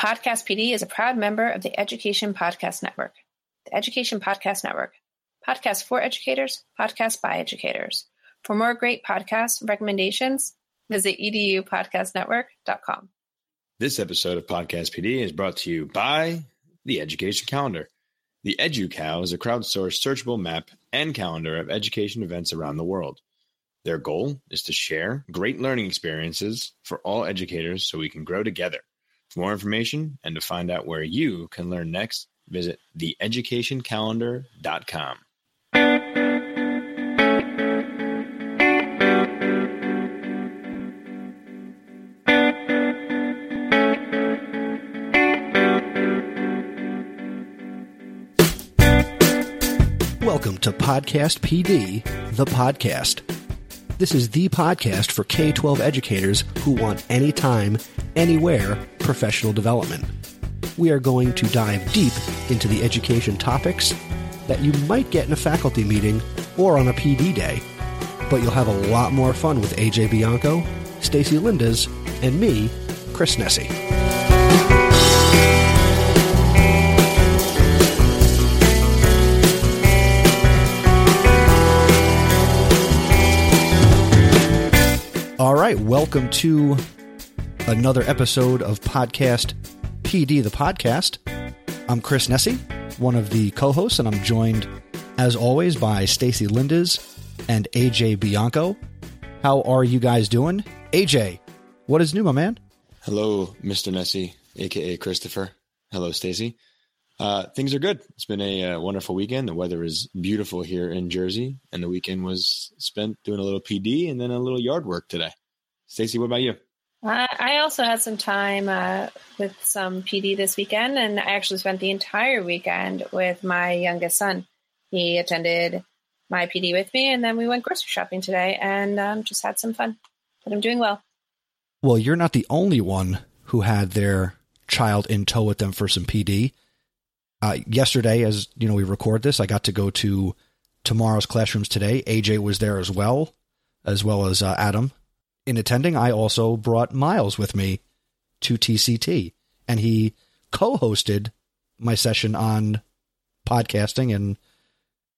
Podcast PD is a proud member of the Education Podcast Network. The Education Podcast Network. Podcasts for educators, podcasts by educators. For more great podcast recommendations, visit edupodcastnetwork.com. This episode of Podcast PD is brought to you by the Education Calendar. The EduCal is a crowdsourced searchable map and calendar of education events around the world. Their goal is to share great learning experiences for all educators so we can grow together. For more information and to find out where you can learn next, visit theeducationcalendar.com. Welcome to Podcast PD, the podcast. This is the podcast for K 12 educators who want anytime, anywhere professional development. We are going to dive deep into the education topics that you might get in a faculty meeting or on a PD day, but you'll have a lot more fun with AJ Bianco, Stacy Lindes, and me, Chris Nesi. All right, welcome to another episode of Podcast PD, the podcast. I'm Chris Nesi, one of the co-hosts, and I'm joined, as always, by Stacy Lindes and AJ Bianco. How are you guys doing? AJ, what is new, my man? Hello, Mr. Nessie, aka Christopher. Hello, Stacy. Uh, things are good. It's been a uh, wonderful weekend. The weather is beautiful here in Jersey, and the weekend was spent doing a little PD and then a little yard work today. Stacy, what about you? Uh, I also had some time uh, with some PD this weekend, and I actually spent the entire weekend with my youngest son. He attended my PD with me, and then we went grocery shopping today and um, just had some fun. But I'm doing well. Well, you're not the only one who had their child in tow with them for some PD. Uh, yesterday, as you know, we record this. I got to go to tomorrow's classrooms today. AJ was there as well, as well as uh, Adam. In attending, I also brought Miles with me to TCT, and he co-hosted my session on podcasting, and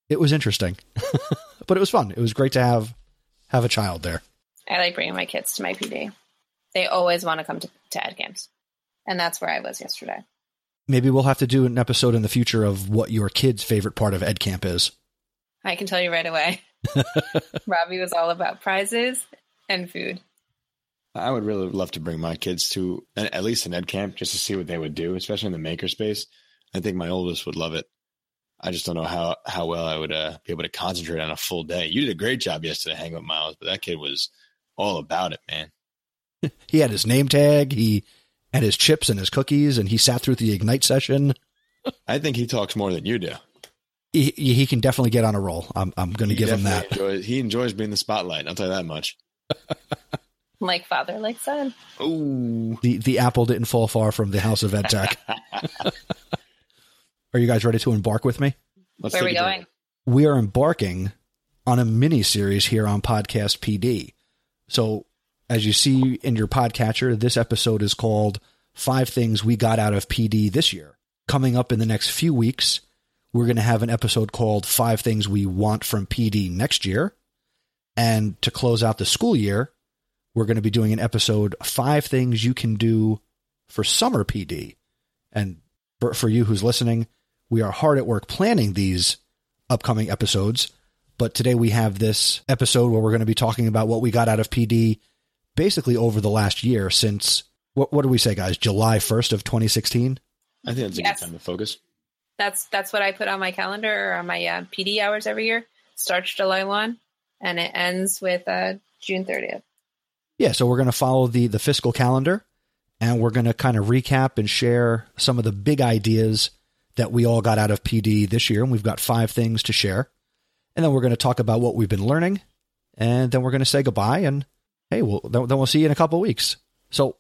it was interesting, but it was fun. It was great to have have a child there. I like bringing my kids to my PD. They always want to come to, to ed camps, and that's where I was yesterday. Maybe we'll have to do an episode in the future of what your kid's favorite part of ed camp is. I can tell you right away. Robbie was all about prizes and food. I would really love to bring my kids to an, at least an ed camp just to see what they would do, especially in the makerspace. I think my oldest would love it. I just don't know how how well I would uh, be able to concentrate on a full day. You did a great job yesterday hanging with Miles, but that kid was all about it, man. He had his name tag. He had his chips and his cookies, and he sat through the ignite session. I think he talks more than you do. He, he can definitely get on a roll. I'm I'm going to give him that. Enjoys, he enjoys being the spotlight. I'll tell you that much. Like father, like son. Oh, The the apple didn't fall far from the house of EdTech. Are you guys ready to embark with me? let's Where are we going? drink. we are embarking on a mini series here on Podcast PD. So, as you see in your podcatcher, this episode is called Five Things We Got Out of PD This Year. Coming up in the next few weeks, we're going to have an episode called Five Things We Want from PD Next Year. And to close out the school year, we're going to be doing an episode Five Things You Can Do for Summer PD. And for, for you who's listening, we are hard at work planning these upcoming episodes. But today we have this episode where we're going to be talking about what we got out of PD basically over the last year since what, what do we say, guys? July 1st of 2016? I think that's a Yes. good time to focus. That's that's what I put on my calendar or on my uh, PD hours every year. Starts July one, and it ends with uh, June thirtieth. Yeah, so we're going to follow the, the fiscal calendar and we're going to kind of recap and share some of the big ideas that we all got out of PD this year. And we've got five things to share. And then we're going to talk about what we've been learning. And then we're going to say goodbye. And hey, we'll, then, then we'll see you in a couple of weeks. So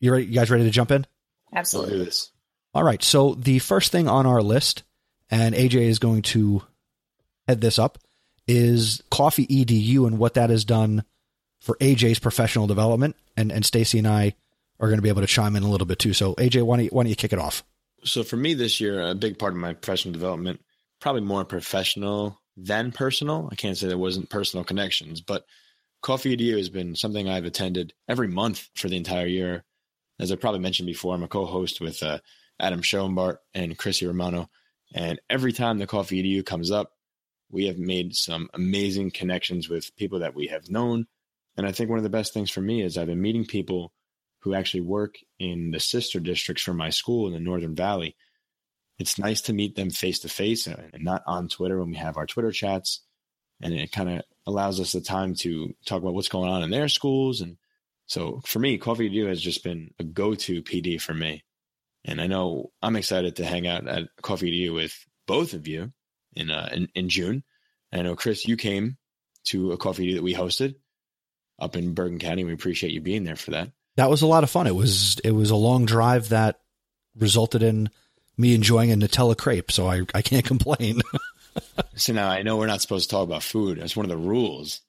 you, ready, you guys ready to jump in? Let's do Absolutely. this. All right. So the first thing on our list, and AJ is going to head this up, is Coffee EDU and what that has done for AJ's professional development. And and Stacy and I are going to be able to chime in a little bit too. So, AJ, why don't you, why don't you kick it off? So, for me this year, a big part of my professional development, probably more professional than personal. I can't say there wasn't personal connections, but Coffee EDU has been something I've attended every month for the entire year. As I probably mentioned before, I'm a co-host with uh, Adam Schoenbart and Chrissy Romano, and every time the Coffee EDU comes up, we have made some amazing connections with people that we have known. And I think one of the best things for me is I've been meeting people who actually work in the sister districts for my school in the Northern Valley. It's nice to meet them face to face and not on Twitter when we have our Twitter chats. And it kind of allows us the time to talk about what's going on in their schools. And so for me, Coffee EDU has just been a go to PD for me. And I know I'm excited to hang out at Coffee EDU with both of you in, uh, in, in June. I know, Chris, you came to a coffee EDU that we hosted up in Bergen County. We appreciate you being there for that. That was a lot of fun. It was it was a long drive that resulted in me enjoying a Nutella crepe, so I, I can't complain. so now I know we're not supposed to talk about food. That's one of the rules.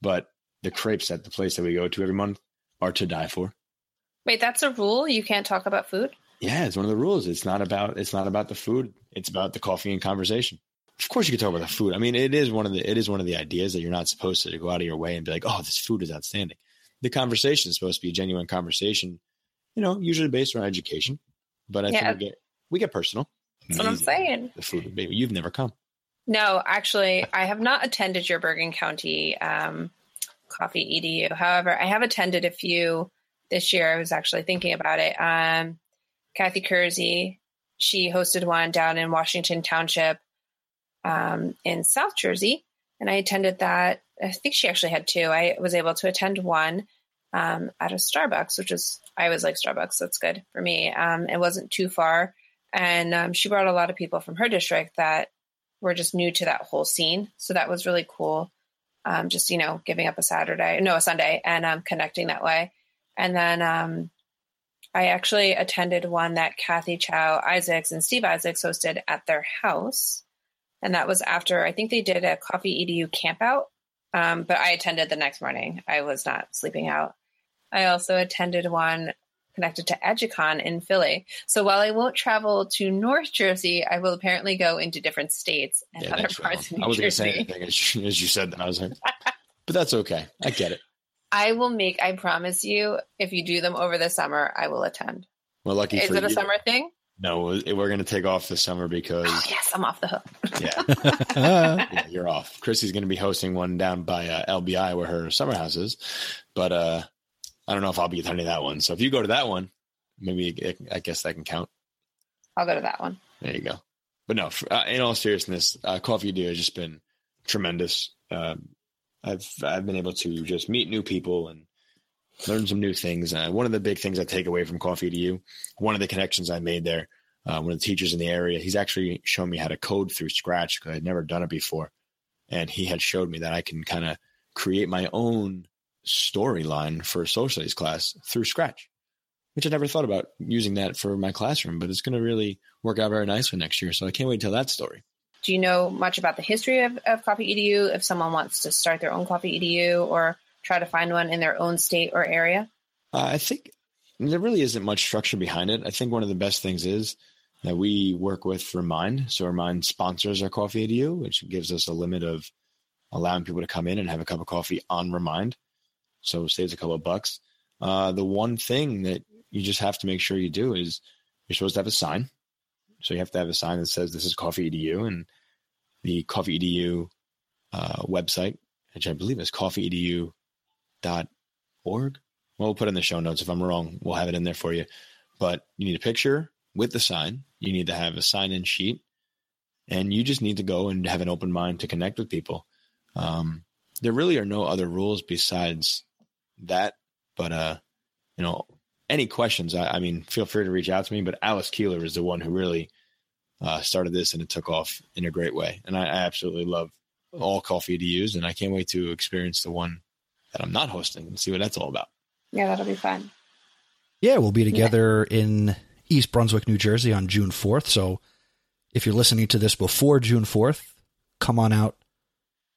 But the crepes at the place that we go to every month are to die for. Wait, that's a rule? You can't talk about food? Yeah, it's one of the rules. It's not about it's not about the food. It's about the coffee and conversation. Of course, you can talk about the food. I mean, it is one of the it is one of the ideas that you're not supposed to go out of your way and be like, "Oh, this food is outstanding." The conversation is supposed to be a genuine conversation, you know, usually based on education. But I yeah. think we get we get personal. That's what I'm saying. The food, baby, you've never come. No, actually, I have not attended your Bergen County um, coffee edu. However, I have attended a few this year. I was actually thinking about it. Um, Kathy Kersey, she hosted one down in Washington Township um, in South Jersey, and I attended that. I think she actually had two. I was able to attend one um, at a Starbucks, which is I always like Starbucks. That's good for me. Um, it wasn't too far, and um, she brought a lot of people from her district that were just new to that whole scene. So that was really cool. Um, just you know, giving up a Saturday, no, a Sunday, and um, connecting that way. And then um, I actually attended one that Kathy Chow Isaacs and Steve Isaacs hosted at their house and that was after I think they did a coffee edu camp out. Um, but I attended the next morning. I was not sleeping out. I also attended one connected to EduCon in Philly. So while I won't travel to North Jersey, I will apparently go into different states and yeah, other parts of New Jersey. I wasn't going to say anything as, as you said that. I was like, but that's okay. I get it. I will make. I promise you, if you do them over the summer, I will attend. Well, lucky is it a summer thing? No, we're going to take off this summer because. Oh, yes, I'm off the hook. yeah. yeah. You're off. Chrissy's going to be hosting one down by uh, LBI where her summer house is. But uh, I don't know if I'll be attending that one. So if you go to that one, maybe I guess that can count. I'll go to that one. There you go. But no, for, uh, in all seriousness, uh, Coffee EDU has just been tremendous. Um, I've I've been able to just meet new people and learn some new things. Uh, one of the big things I take away from Coffee EDU, one of the connections I made there, uh, one of the teachers in the area, he's actually shown me how to code through Scratch because I'd never done it before. And he had showed me that I can kind of create my own storyline for a social studies class through Scratch, which I never thought about using that for my classroom, but it's going to really work out very nicely next year. So I can't wait to tell that story. Do you know much about the history of, of Coffee EDU? If someone wants to start their own Coffee EDU or try to find one in their own state or area? Uh, I think there really isn't much structure behind it. I think one of the best things is that we work with Remind. So Remind sponsors our Coffee EDU, which gives us a limit of allowing people to come in and have a cup of coffee on Remind. So saves a couple of bucks. Uh, the one thing that you just have to make sure you do is you're supposed to have a sign. So you have to have a sign that says this is Coffee EDU and the Coffee EDU uh, website, which I believe is coffeeedu org. Well, we'll put in the show notes. If I'm wrong, we'll have it in there for you. But you need a picture with the sign. You need to have a sign in sheet. And you just need to go and have an open mind to connect with people. Um, there really are no other rules besides that. But, uh, you know, any questions, I, I mean, feel free to reach out to me. But Alice Keeler is the one who really uh, started this and it took off in a great way. And I, I absolutely love all coffee EDUs, And I can't wait to experience the one that I'm not hosting and see what that's all about. Yeah, that'll be fun. Yeah, we'll be together yeah. in East Brunswick, New Jersey on June 4th. So if you're listening to this before June 4th, come on out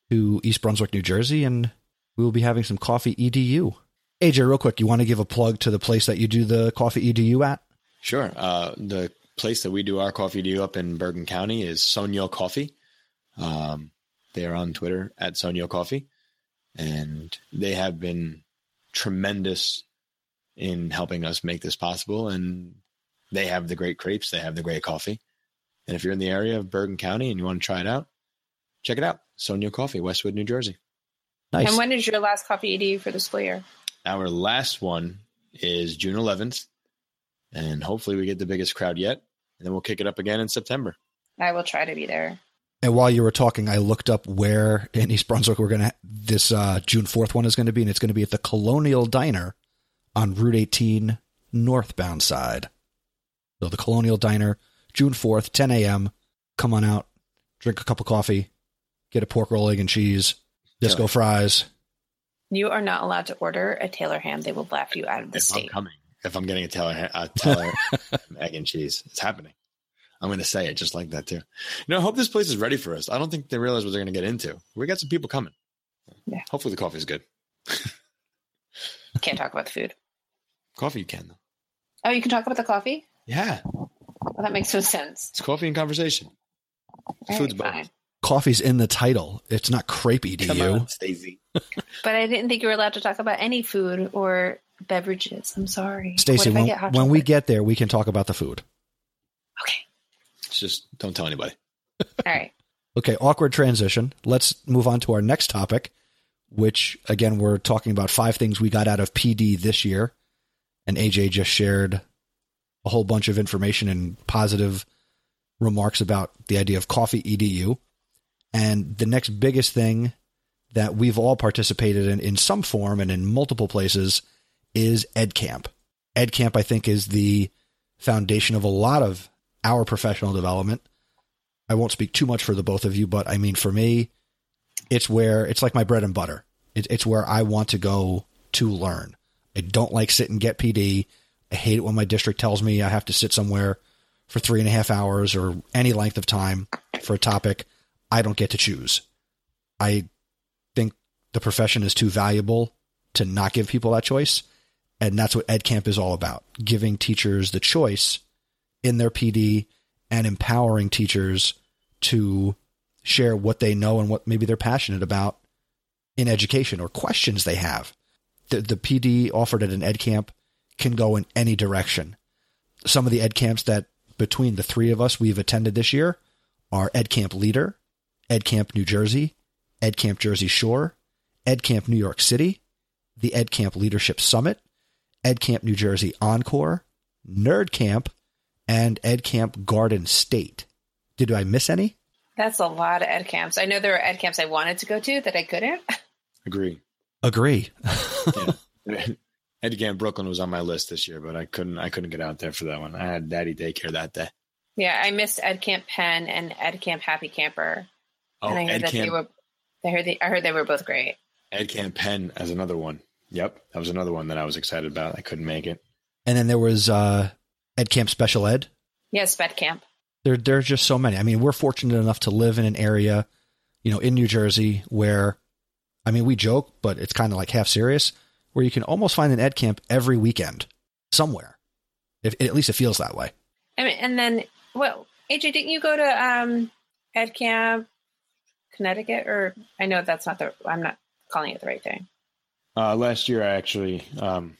to East Brunswick, New Jersey, and we will be having some coffee EDU. AJ, real quick, you want to give a plug to the place that you do the coffee edu at? Sure. Uh, the place that we do our coffee edu up in Bergen County is Sonyo Coffee. Um, they are on Twitter at Sonyo Coffee, and they have been tremendous in helping us make this possible. And they have the great crepes, they have the great coffee. And if you're in the area of Bergen County and you want to try it out, check it out. Sonyo Coffee, Westwood, New Jersey. Nice. And when is your last coffee edu for the school year? Our last one is June 11th, and hopefully we get the biggest crowd yet, and then we'll kick it up again in September. I will try to be there. And while you were talking, I looked up where in East Brunswick we're gonna this uh, June fourth one is going to be, and it's going to be at the Colonial Diner on Route 18 northbound side. So the Colonial Diner, June fourth, 10 a.m. Come on out, drink a cup of coffee, get a pork roll, egg and cheese, disco Yeah. fries. You are not allowed to order a Taylor ham. They will laugh you out of the if I'm coming, if I'm getting a Taylor, a Taylor egg and cheese, it's happening. I'm going to say it just like that too. You know, I hope this place is ready for us. I don't think they realize what they're going to get into. We got some people coming. Yeah. Hopefully the coffee's good. Can't talk about the food. Coffee you can though. Oh, you can talk about the coffee? Yeah, Well, that makes no sense. it's coffee and conversation. The All food's right, bonus. fine. Coffee's in the title. It's not crepey to Come you. on, Stacey. But I didn't think you were allowed to talk about any food or beverages. I'm sorry. Stacy, What if I when, when we get there, we can talk about the food. Okay. It's just don't tell anybody. All right. Okay, awkward transition. Let's move on to our next topic, which again, we're talking about five things we got out of PD this year. And AJ just shared a whole bunch of information and positive remarks about the idea of coffee edu. And the next biggest thing that we've all participated in in some form and in multiple places is EdCamp. EdCamp, I think, is the foundation of a lot of our professional development. I won't speak too much for the both of you, but I mean, for me, it's where it's like my bread and butter. It, it's where I want to go to learn. I don't like sit and get PD. I hate it when my district tells me I have to sit somewhere for three and a half hours or any length of time for a topic. I don't get to choose. I think the profession is too valuable to not give people that choice. And that's what EdCamp is all about giving teachers the choice in their PD and empowering teachers to share what they know and what maybe they're passionate about in education or questions they have. The, the PD offered at an EdCamp can go in any direction. Some of the EdCamps that between the three of us we've attended this year are EdCamp Leader, Ed Camp New Jersey, Ed Camp Jersey Shore, Ed Camp New York City, the Ed Camp Leadership Summit, Ed Camp New Jersey Encore, Nerd Camp, and Ed Camp Garden State. Did I miss any? That's a lot of ed camps. I know there were ed camps I wanted to go to that I couldn't. Agree. Agree. Ed Camp Brooklyn was on my list this year, but I couldn't. I couldn't get out there for that one. I had daddy daycare that day. Yeah, I missed Ed Camp Penn and Ed Camp Happy Camper. Oh, and I heard Ed that they Camp, were I heard they, I heard they were both great. Ed Camp Penn as another one. Yep, that was another one that I was excited about. I couldn't make it. And then there was uh, Ed Camp Special Ed. Yes, Sped Camp. There, there are just so many. I mean, we're fortunate enough to live in an area, you know, in New Jersey where, I mean, we joke, but it's kind of like half serious, where you can almost find an ed camp every weekend somewhere. If at least it feels that way. I mean, and then well, AJ, didn't you go to um, Ed Camp Connecticut? Or I know that's not the. I'm not calling it the right thing. Uh, last year, I actually, um,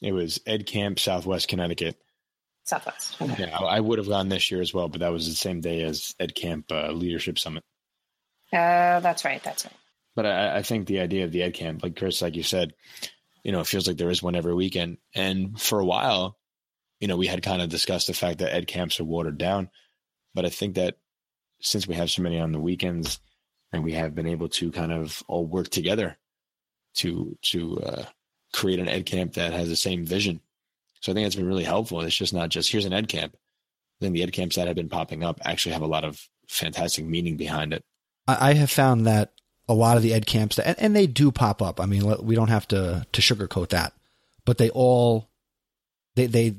it was Ed Camp Southwest Connecticut. Southwest. Okay. Yeah, I, would have gone this year as well, but that was the same day as Ed Camp uh, Leadership Summit. Uh, that's right. That's right. But I, I think the idea of the Ed Camp, like Chris, like you said, you know, it feels like there is one every weekend. And for a while, you know, we had kind of discussed the fact that Ed Camps are watered down. But I think that since we have so many on the weekends, and we have been able to kind of all work together to to uh, create an Ed Camp that has the same vision. So I think that's been really helpful. It's just not just here's an Ed Camp. Then the Ed Camps that have been popping up actually have a lot of fantastic meaning behind it. I, have found that a lot of the ed camps that, and, and they do pop up. I mean, we don't have to to sugarcoat that, but they all they they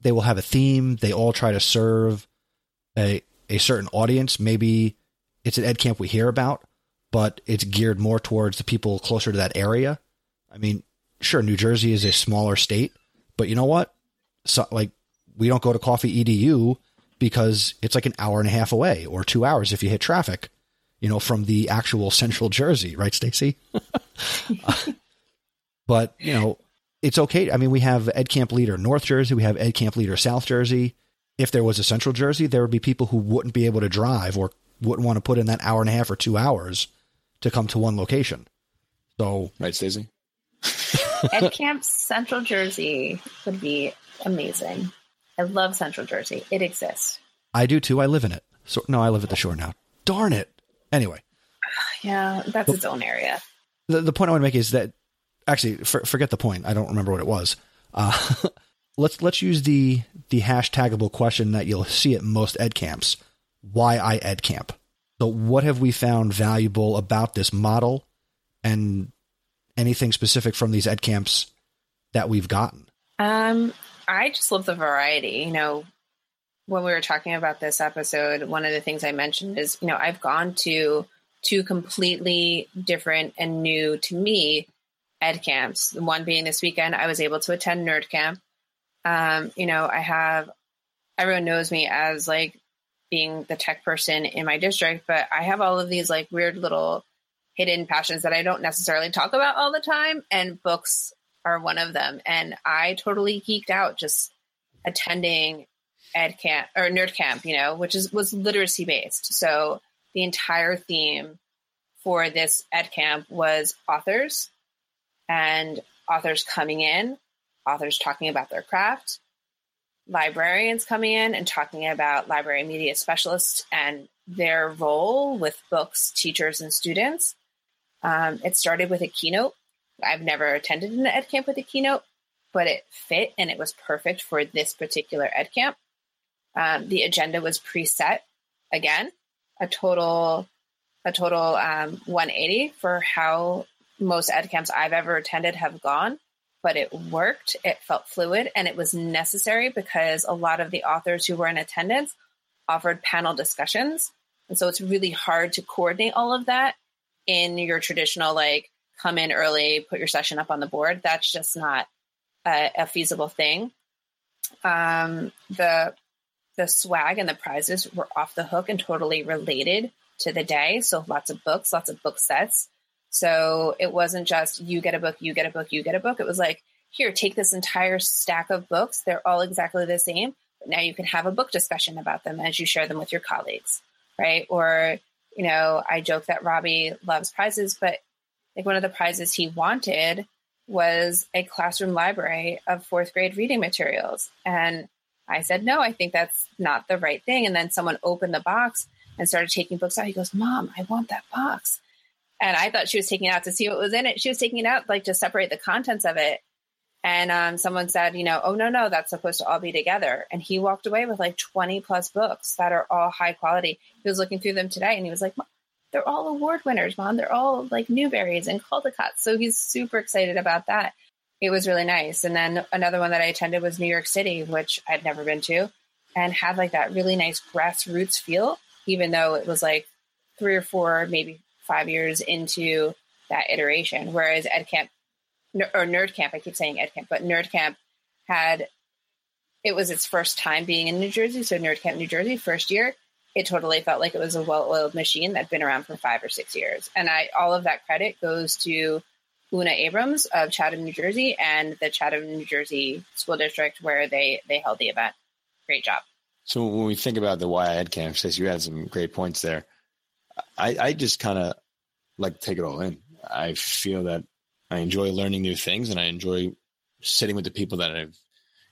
they will have a theme. They all try to serve a a certain audience. Maybe it's an ed camp we hear about, but it's geared more towards the people closer to that area. I mean, sure, New Jersey is a smaller state, but you know what? So, like, we don't go to Coffee EDU because it's like an hour and a half away or two hours if you hit traffic, you know, from the actual central Jersey, right, Stacy? Uh, but, you know, it's okay. I mean, we have Ed Camp Leader North Jersey, we have Ed Camp Leader South Jersey. If there was a central Jersey, there would be people who wouldn't be able to drive or wouldn't want to put in that hour and a half or two hours to come to one location. So, right, Stacey? Ed Camp Central Jersey would be amazing. I love Central Jersey. It exists. I do too. I live in it. So no, I live at the shore now. Darn it. Anyway. Yeah, that's its own area. The, the point I want to make is that actually for, forget the point. I don't remember what it was. Uh, let's let's use the the hashtagable question that you'll see at most ed camps. Why I ed camp? So what have we found valuable about this model and anything specific from these ed camps that we've gotten? Um, I just love the variety. You know, when we were talking about this episode, one of the things I mentioned is, you know, I've gone to two completely different and new to me ed camps. One being this weekend, I was able to attend Nerd Camp. Um, you know, I have everyone knows me as like being the tech person in my district, but I have all of these like weird little hidden passions that I don't necessarily talk about all the time, and books are one of them. And I totally geeked out just attending ed camp or nerd camp, you know, which is was literacy based. So the entire theme for this ed camp was authors and authors coming in, authors talking about their craft, librarians coming in and talking about library media specialists and their role with books, teachers, and students. Um, it started with a keynote. I've never attended an ed camp with a keynote, but it fit and it was perfect for this particular ed camp. Um, the agenda was preset again, a total a total um, 180 for how most ed camps I've ever attended have gone, but it worked. It felt fluid and it was necessary because a lot of the authors who were in attendance offered panel discussions. And so it's really hard to coordinate all of that in your traditional, like, come in early, put your session up on the board. That's just not a, a feasible thing. Um, the the swag and the prizes were off the hook and totally related to the day. So lots of books, lots of book sets. So it wasn't just you get a book, you get a book, you get a book. It was like, here, take this entire stack of books. They're all exactly the same. But now you can have a book discussion about them as you share them with your colleagues, right? Or, you know, I joke that Robbie loves prizes, but like one of the prizes he wanted was a classroom library of fourth grade reading materials. And I said, no, I think that's not the right thing. And then someone opened the box and started taking books out. He goes, Mom, I want that box. And I thought she was taking it out to see what was in it. She was taking it out like to separate the contents of it. And um, someone said, you know, oh, no, no, that's supposed to all be together. And he walked away with like 20 plus books that are all high quality. He was looking through them today and he was like, they're all award winners, mom. They're all like Newberys and Caldecotts. So he's super excited about that. It was really nice. And then another one that I attended was New York City, which I'd never been to, and had like that really nice grassroots feel, even though it was like three or four, maybe five years into that iteration. Whereas Ed Camp or Nerd Camp, I keep saying Ed Camp, but Nerd Camp had it was its first time being in New Jersey. So Nerd Camp, New Jersey, first year it totally felt like it was a well-oiled machine that'd been around for five or six years. And I all of that credit goes to Oona Abrams of Chatham, New Jersey, and the Chatham, New Jersey School District where they they held the event. Great job. So when we think about the why Ed camp, says you had some great points there. I, I just kind of like take it all in. I feel that I enjoy learning new things, and I enjoy sitting with the people that I've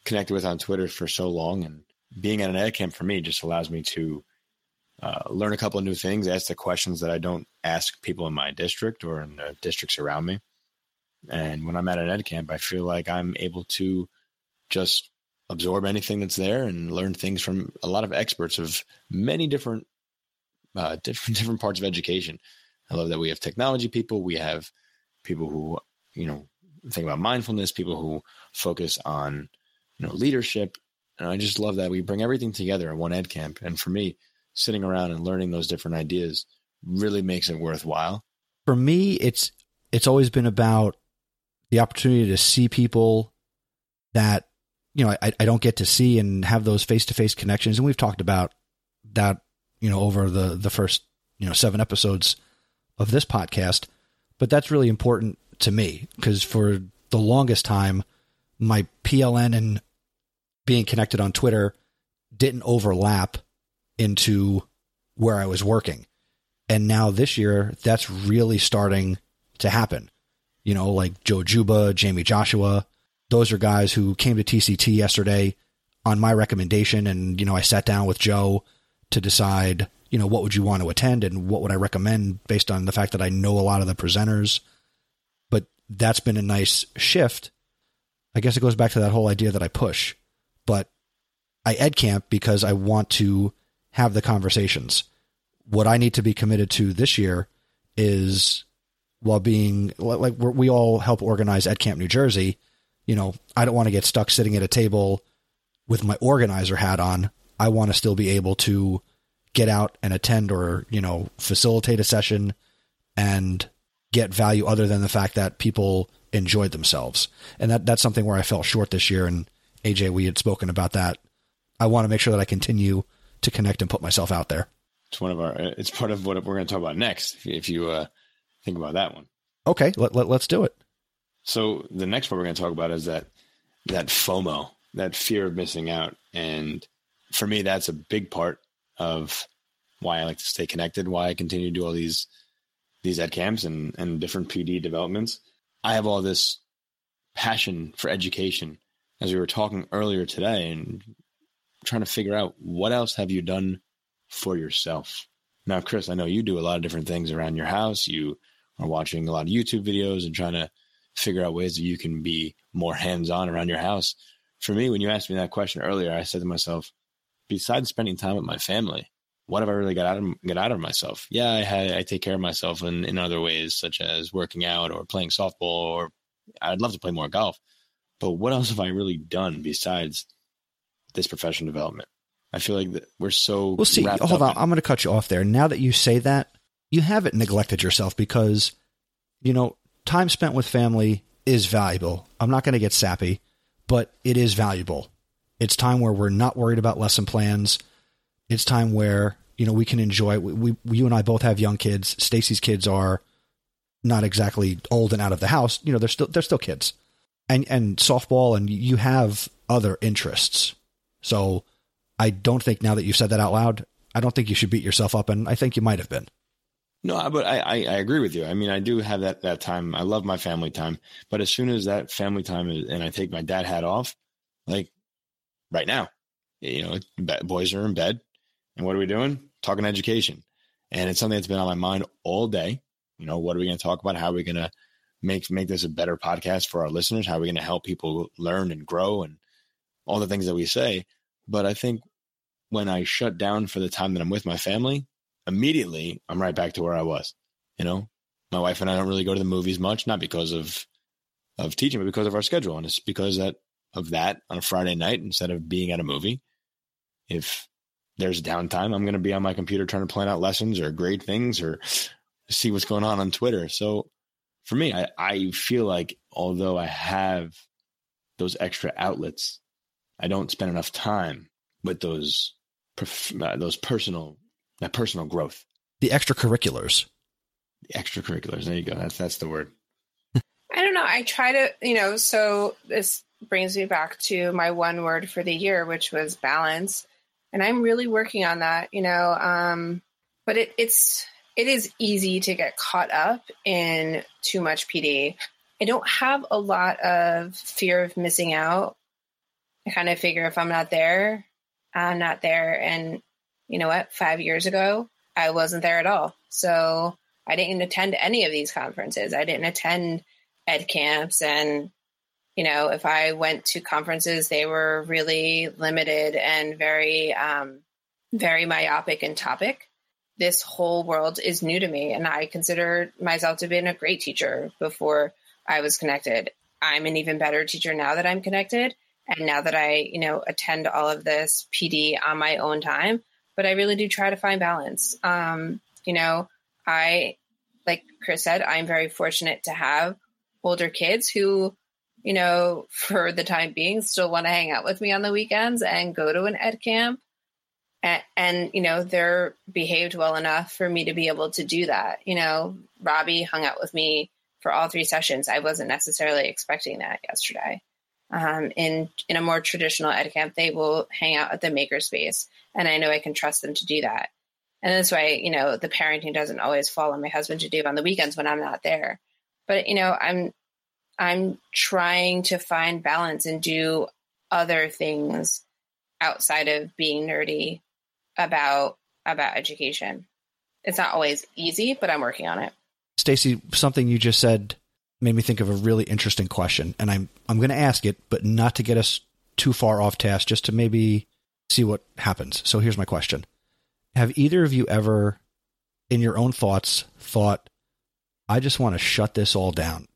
connected with on Twitter for so long. And being at an ed camp for me just allows me to uh, learn a couple of new things, ask the questions that I don't ask people in my district or in the districts around me. And when I'm at an ed camp, I feel like I'm able to just absorb anything that's there and learn things from a lot of experts of many different uh, different different parts of education. I love that we have technology people, we have people who you know think about mindfulness, people who focus on you know leadership, and I just love that we bring everything together in one ed camp. And for me, sitting around and learning those different ideas really makes it worthwhile. For me, it's it's always been about the opportunity to see people that you know I, I don't get to see and have those face to face connections. And we've talked about that you know over the the first you know seven episodes of this podcast. But that's really important to me because for the longest time, my PLN and being connected on Twitter didn't overlap into where I was working. And now this year, that's really starting to happen. You know, like Joe Juba, Jamie Joshua, those are guys who came to TCT yesterday on my recommendation. And, you know, I sat down with Joe to decide, you know, what would you want to attend and what would I recommend based on the fact that I know a lot of the presenters. But that's been a nice shift. I guess it goes back to that whole idea that I push, but I ed camp because I want to have the conversations. What I need to be committed to this year is while being like we all help organize Ed Camp New Jersey, you know, I don't want to get stuck sitting at a table with my organizer hat on. I want to still be able to get out and attend or, you know, facilitate a session and get value other than the fact that people enjoyed themselves. And that that's something where I fell short this year and AJ we had spoken about that. I want to make sure that I continue to connect and put myself out there. It's one of our. It's part of what we're going to talk about next. If you uh, think about that one. Okay, let, let let's do it. So the next part we're going to talk about is that that FOMO, that fear of missing out, and for me, that's a big part of why I like to stay connected. Why I continue to do all these these ed camps and and different PD developments. I have all this passion for education, as we were talking earlier today, and trying to figure out what else have you done for yourself. Now, Chris, I know you do a lot of different things around your house. You are watching a lot of YouTube videos and trying to figure out ways that you can be more hands on around your house. For me, when you asked me that question earlier, I said to myself, besides spending time with my family, what have I really got out of get out of myself? Yeah, I had, I take care of myself in, in other ways, such as working out or playing softball, or I'd love to play more golf. But what else have I really done besides this professional development. I feel like that we're so. Well, see, hold on. In- I'm going to cut you off there. Now that you say that, you haven't neglected yourself because, you know, time spent with family is valuable. I'm not going to get sappy, but it is valuable. It's time where we're not worried about lesson plans. It's time where you know we can enjoy. We, we you and I both have young kids. Stacy's kids are not exactly old and out of the house. You know, they're still they're still kids, and and softball, and you have other interests so I don't think now that you've said that out loud, I don't think you should beat yourself up, and I think you might have been. No, but I, I, I, agree with you. I mean, I do have that, that time. I love my family time. But as soon as that family time is, and I take my dad hat off, like right now, you know, boys are in bed. And what are we doing? Talking education. And it's something that's been on my mind all day. You know, what are we going to talk about? How are we going to make, make this a better podcast for our listeners? How are we going to help people learn and grow and all the things that we say. But I think when I shut down for the time that I'm with my family, immediately I'm right back to where I was. You know, my wife and I don't really go to the movies much, not because of of teaching, but because of our schedule, and it's because that of that on a Friday night instead of being at a movie. If there's downtime, I'm going to be on my computer trying to plan out lessons or grade things or see what's going on on Twitter. So for me, I, I feel like although I have those extra outlets I don't spend enough time with those uh, those personal that personal growth. The extracurriculars. The extracurriculars. There you go. That's that's the word. I don't know. I try to, you know, so this brings me back to my one word for the year, which was balance. And I'm really working on that, you know. Um, but it, it's it is easy to get caught up in too much PD. I don't have a lot of fear of missing out I kind of figure if I'm not there, I'm not there. And you know what? Five years ago, I wasn't there at all. So I didn't attend any of these conferences. I didn't attend ed camps. And, you know, if I went to conferences, they were really limited and very, um, very myopic in topic. This whole world is new to me. And I consider myself to be a great teacher before I was connected. I'm an even better teacher now that I'm connected. And now that I, you know, attend all of this PD on my own time, but I really do try to find balance. Um, you know, I, like Chris said, I'm very fortunate to have older kids who, you know, for the time being, still want to hang out with me on the weekends and go to an ed camp. And, and, you know, they're behaved well enough for me to be able to do that. You know, Robbie hung out with me for all three sessions. I wasn't necessarily expecting that yesterday. Um, in in a more traditional ed camp, they will hang out at the makerspace, and I know I can trust them to do that. And this way, you know, the parenting doesn't always fall on my husband to do on the weekends when I'm not there. But you know, I'm I'm trying to find balance and do other things outside of being nerdy about about education. It's not always easy, but I'm working on it. Stacy, something you just said made me think of a really interesting question, and I'm I'm going to ask it, but not to get us too far off task, just to maybe see what happens. So here's my question: Have either of you ever, in your own thoughts, thought, "I just want to shut this all down,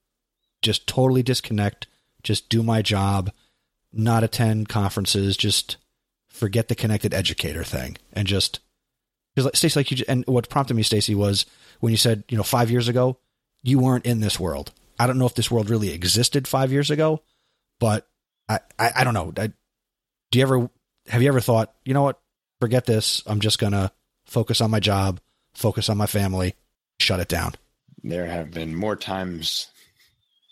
just totally disconnect, just do my job, not attend conferences, just forget the connected educator thing, and just." Because Stacy, like you, and what prompted me, Stacy, was when you said, you know, five years ago, you weren't in this world. I don't know if this world really existed five years ago, but I, I, I don't know. I, do you ever, have you ever thought, you know what, forget this. I'm just to focus on my job, focus on my family, shut it down. There have been more times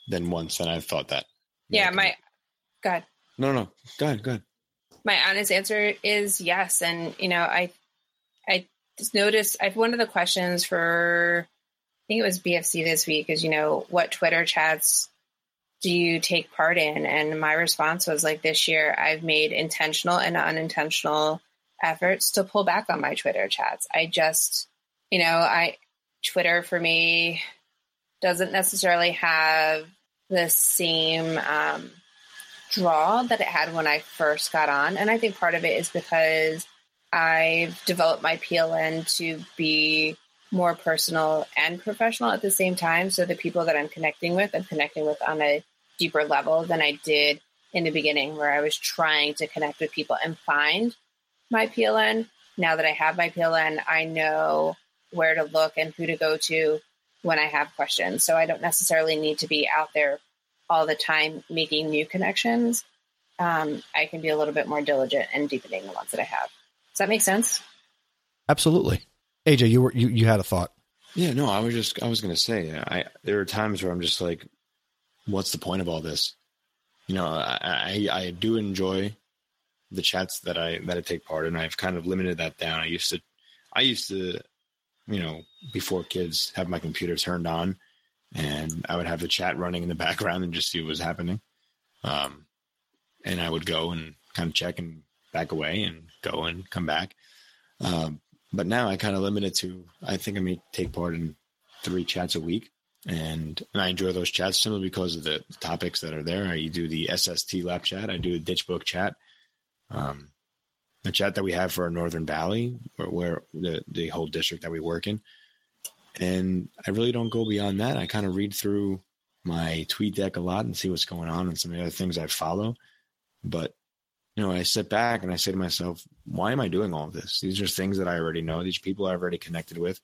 than once and I've thought that. Yeah, my, God. No, no, go ahead, go ahead. My honest answer is yes. And, you know, I, I just noticed, I've, one of the questions for, I think it was BFC this week is, you know, what Twitter chats do you take part in? And my response was like, this year I've made intentional and unintentional efforts to pull back on my Twitter chats. I just, you know, I, Twitter for me doesn't necessarily have the same um, draw that it had when I first got on. And I think part of it is because I've developed my PLN to be more personal and professional at the same time. So the people that I'm connecting with, I'm connecting with on a deeper level than I did in the beginning, where I was trying to connect with people and find my PLN. Now that I have my PLN, I know where to look and who to go to when I have questions. So I don't necessarily need to be out there all the time making new connections. Um, I can be a little bit more diligent and deepening the ones that I have. Does that make sense? Absolutely. AJ, you were you, you had a thought. Yeah, no, I was just I was gonna say yeah, I there are times where I'm just like, what's the point of all this? You know, I I, I do enjoy the chats that I that I take part in. I've kind of limited that down. I used to I used to, you know, before kids have my computer turned on and I would have the chat running in the background and just see what was happening. Um and I would go and kind of check and back away and go and come back. Um, but now I kind of limit it to I think I may take part in three chats a week, and and I enjoy those chats simply because of the topics that are there. I do the SST lab chat, I do the ditch book chat, um, the chat that we have for our Northern Valley, where, where the the whole district that we work in, and I really don't go beyond that. I kind of read through my tweet deck a lot and see what's going on and some of the other things I follow, but you know, I sit back and I say to myself, why am I doing all of this? These are things that I already know. These people I've already connected with.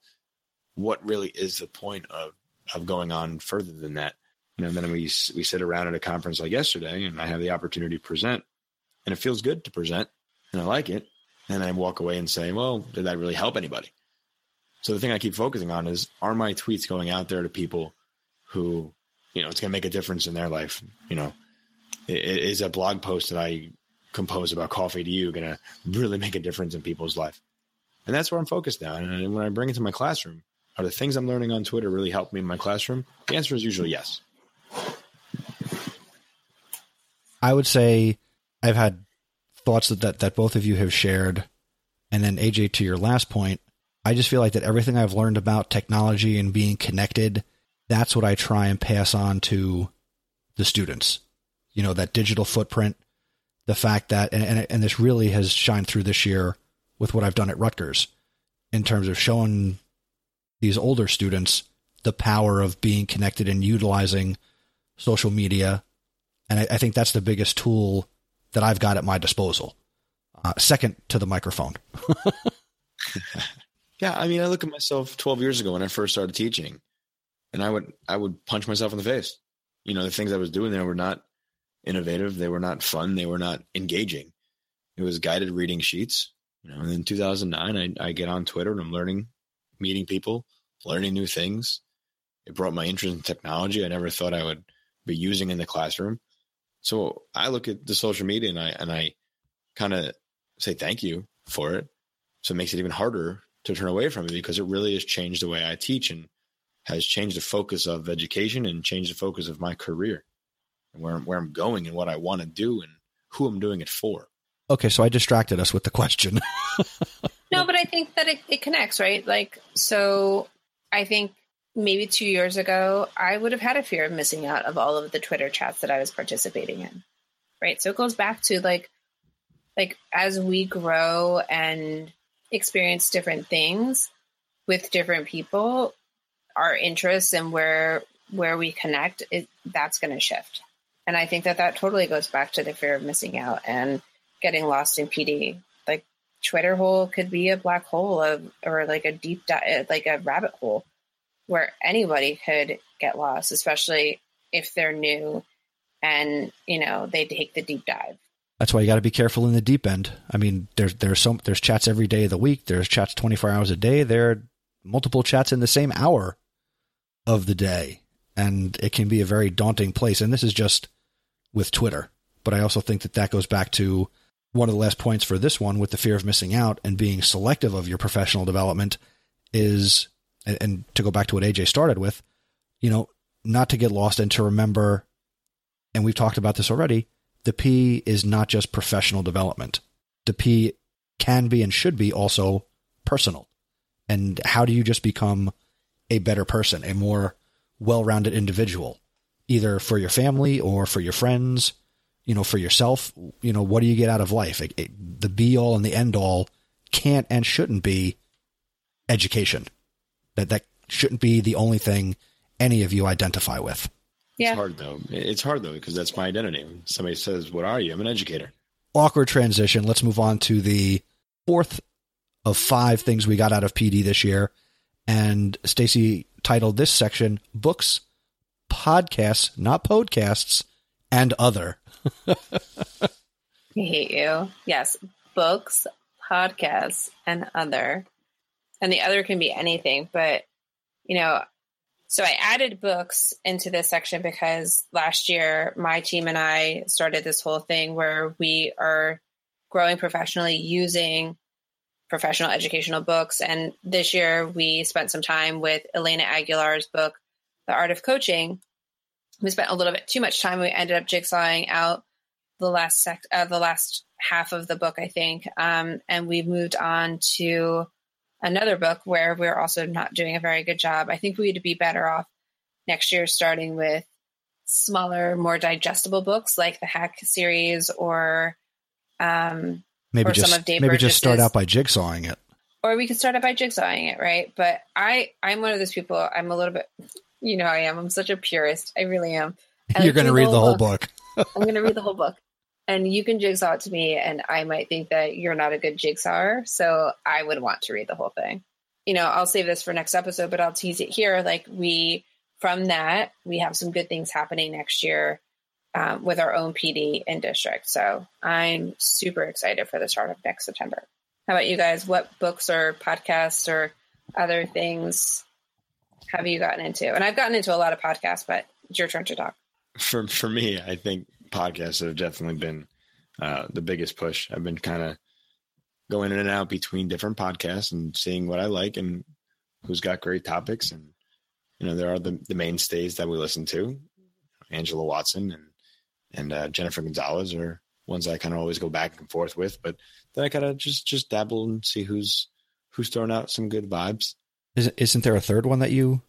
What really is the point of of going on further than that? You know, and then we we sit around at a conference like yesterday, and I have the opportunity to present, and it feels good to present, and I like it. And I walk away and say, well, did that really help anybody? So the thing I keep focusing on is, are my tweets going out there to people who, you know, it's going to make a difference in their life? You know, is a blog post that I compose about coffee EDU going to really make a difference in people's life? And that's where I'm focused now. And when I bring it to my classroom, are the things I'm learning on Twitter really help me in my classroom? The answer is usually yes. I would say I've had thoughts that, that, that both of you have shared. And then AJ, to your last point, I just feel like that everything I've learned about technology and being connected, that's what I try and pass on to the students. You know, that digital footprint, the fact that, and, and, and this really has shined through this year with what I've done at Rutgers in terms of showing these older students the power of being connected and utilizing social media. And I, I think that's the biggest tool that I've got at my disposal. Uh, second to the microphone. yeah, I mean, I look at myself 12 years ago when I first started teaching, and I would I would punch myself in the face. you know, the things I was doing there were not innovative. They were not fun. They were not engaging. It was guided reading sheets. You know, and in 2009, I, I get on Twitter and I'm learning, meeting people, learning new things. It brought my interest in technology. I never thought I would be using in the classroom. So I look at the social media and I and I kind of say thank you for it. So it makes it even harder to turn away from it because it really has changed the way I teach and has changed the focus of education and changed the focus of my career and where where I'm going and what I want to do and who I'm doing it for. Okay, so I distracted us with the question. no, but I think that it, it connects, right? Like, so I think maybe two years ago, I would have had a fear of missing out of all of the Twitter chats that I was participating in. Right. So it goes back to like, like as we grow and experience different things with different people, our interests and where where we connect, it, that's going to shift. And I think that that totally goes back to the fear of missing out and getting lost in PD. Like Twitter hole could be a black hole of, or like a deep like a rabbit hole where anybody could get lost, especially if they're new and, you know, they take the deep dive. That's why you got to be careful in the deep end. I mean, there's there's some there's chats every day of the week. There's chats 24 hours a day. There are multiple chats in the same hour of the day, and it can be a very daunting place. And this is just with Twitter, but I also think that that goes back to one of the last points for this one with the fear of missing out and being selective of your professional development is, and, and to go back to what AJ started with, you know, not to get lost and to remember, and we've talked about this already, the P is not just professional development. The P can be and should be also personal. And how do you just become a better person, a more well rounded individual, either for your family or for your friends you know, for yourself, you know, what do you get out of life? It, it, the be all and the end all can't and shouldn't be education. That that shouldn't be the only thing any of you identify with. Yeah. It's hard though. It's hard though because that's my identity. When somebody says, "What are you?" I'm an educator. Awkward transition. Let's move on to the fourth of five things we got out of PD this year. And Stacy titled this section "Books, Podcasts, Not Podcasts, and Other." I hate you. Yes, books, podcasts, and other. And the other can be anything, but you know, so I added books into this section because last year my team and I started this whole thing where we are growing professionally using professional educational books. And this year we spent some time with Elena Aguilar's book, The Art of Coaching, we spent a little bit too much time. We ended up jigsawing out the last sec, uh, the last half of the book, I think, um, and we've moved on to another book where we're also not doing a very good job. I think we'd be better off next year starting with smaller, more digestible books like the Hack series or um, maybe or just some of Dave maybe just start out by jigsawing it. or we could start out by jigsawing it, right? But I, I'm one of those people. I'm a little bit, you know, I am. I'm such a purist. I really am. I You're like going to read read the whole book. I'm going to read the whole book, and you can jigsaw it to me, and I might think that you're not a good jigsawer, so I would want to read the whole thing. You know, I'll save this for next episode, but I'll tease it here. Like we, from that, we have some good things happening next year um, with our own PD in district. So I'm super excited for the start of next September. How about you guys? What books or podcasts or other things have you gotten into? And I've gotten into a lot of podcasts, but it's your turn to talk. For for me, I think podcasts have definitely been uh, the biggest push. I've been kind of going in and out between different podcasts and seeing what I like and who's got great topics. And you know, there are the, the mainstays that we listen to, Angela Watson and and uh, Jennifer Gonzalez are ones I kind of always go back and forth with. But then I kind of just just dabble and see who's who's throwing out some good vibes. Isn't, isn't there a third one that you?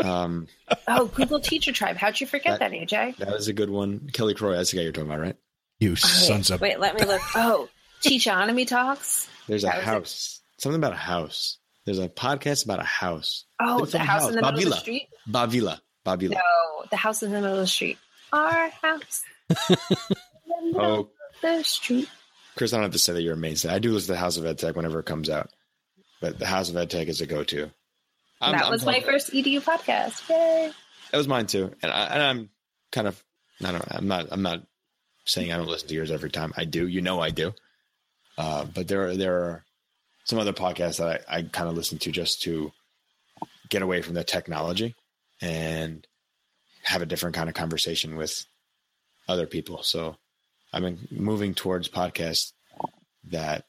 Um, Oh, Google Teacher Tribe. How'd you forget that, That- AJ? that was a good one. Kelly Croy, that's the guy you're talking about, right? You Wait, sons of. wait, let me look. Oh, Teachonomy Talks. There's a That was it. house. Something about a house. There's a podcast about a house. Oh, It's the a house in the middle of the Babila. street. Bavila. Bavila. No, the house in the middle of the street. Our house. in the middle Oh, of the street. Chris, I don't have to say that you're amazing. I do listen to the House of EdTech whenever it comes out, but the House of EdTech is a go-to. I'm- that I'm was my talking- first EDU podcast. Yay! That was mine too, and, I, and I'm kind of I don't I'm not I'm not saying I don't listen to yours every time. I do. You know I do. Uh, but there are there are some other podcasts that I, I kind of listen to just to get away from the technology and have a different kind of conversation with other people. So I've been moving towards podcasts that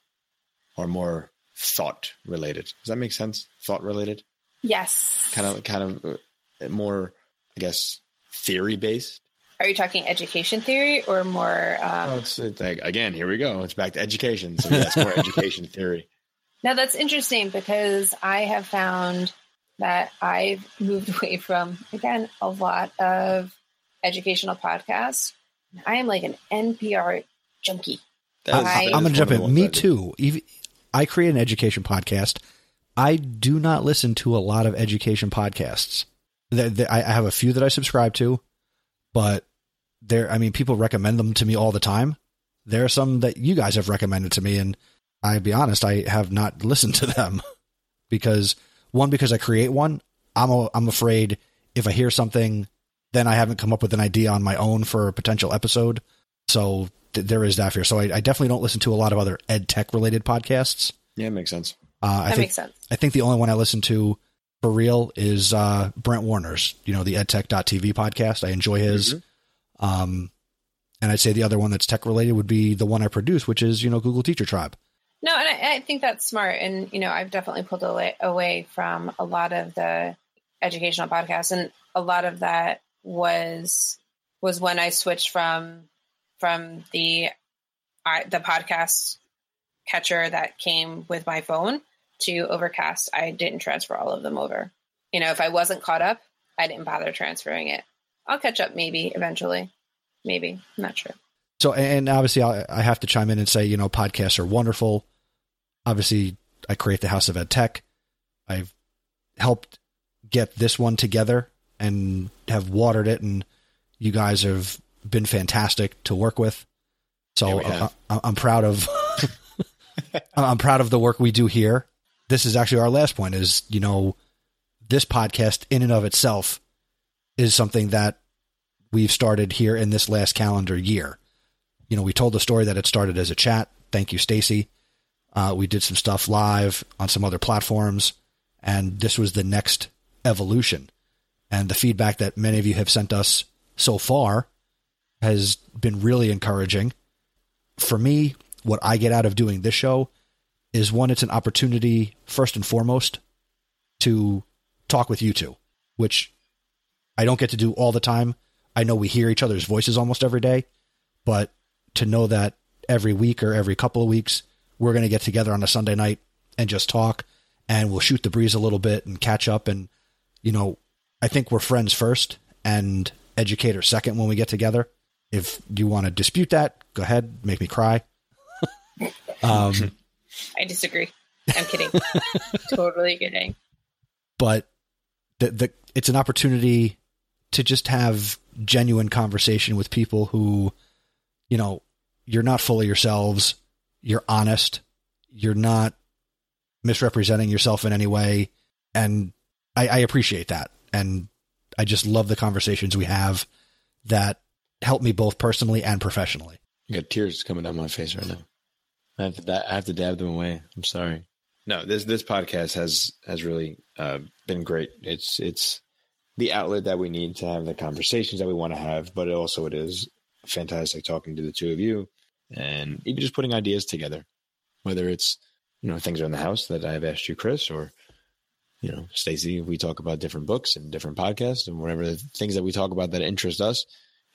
are more thought related. Does that make sense? Thought related? Yes. Kind of, kind of uh, more, I guess, theory based. Are you talking education theory or more? Um... Oh, it's, it's like, again, here we go. It's back to education. So yes, more education theory. Now that's interesting because I have found that I've moved away from again a lot of educational podcasts. I am like an NPR junkie. I, am going to jump in. Me too. I create an education podcast. I do not listen to a lot of education podcasts. I have a few that I subscribe to, but there, I mean, people recommend them to me all the time. There are some that you guys have recommended to me, and I'll be honest, I have not listened to them because one, because I create one, I'm a, I'm afraid if I hear something, then I haven't come up with an idea on my own for a potential episode. So th- there is that fear. So I, I, definitely don't listen to a lot of other ed tech related podcasts. Yeah, it makes sense. Uh, I that think, makes sense. I think the only one I listen to for real is uh, Brent Warner's, you know, the edtech.tv podcast. I enjoy his. Mm-hmm. Um, and I'd say the other one that's tech related would be the one I produce, which is, you know, Google Teacher Tribe. No, and I, I, think that's smart. And, you know, I've definitely pulled away, away from a lot of the educational podcasts. And a lot of that was was when I switched from from the I, the podcast catcher that came with my phone to Overcast. I didn't transfer all of them over. You know, if I wasn't caught up, I didn't bother transferring it. I'll catch up maybe eventually. Maybe. I'm not sure. So, and obviously, I have to chime in and say, you know, podcasts are wonderful obviously I create the House of Ed Tech. I've helped get this one together and have watered it, and you guys have been fantastic to work with. So yeah, I, I'm proud of I'm proud of the work we do here. This is actually our last point. Is you know this podcast in and of itself is something that we've started here in this last calendar year. You know, we told the story that it started as a chat. Thank you, Stacy. Uh, we did some stuff live on some other platforms, and this was the next evolution. And the feedback that many of you have sent us so far has been really encouraging. For me, what I get out of doing this show is one, it's an opportunity, first and foremost, to talk with you two, which I don't get to do all the time. I know we hear each other's voices almost every day, but to know that every week or every couple of weeks, we're going to get together on a Sunday night and just talk and we'll shoot the breeze a little bit and catch up. And, you know, I think we're friends first and educators second when we get together. If you want to dispute that, go ahead, make me cry. um, I disagree. I'm kidding. totally kidding. But the, the, it's an opportunity to just have genuine conversation with people who, you know, you're not full of yourselves you're honest, you're not misrepresenting yourself in any way, and I, I appreciate that. And I just love the conversations we have that help me both personally and professionally. You got tears coming down my face right now. I have to, I have to dab them away. I'm sorry. No, this this podcast has has really uh, been great. It's it's the outlet that we need to have the conversations that we want to have, but also it is fantastic talking to the two of you and even just putting ideas together, whether it's you know things around the house that I've asked you, Chris, or you know Stacy. We talk about different books and different podcasts and whatever the things that we talk about that interest us.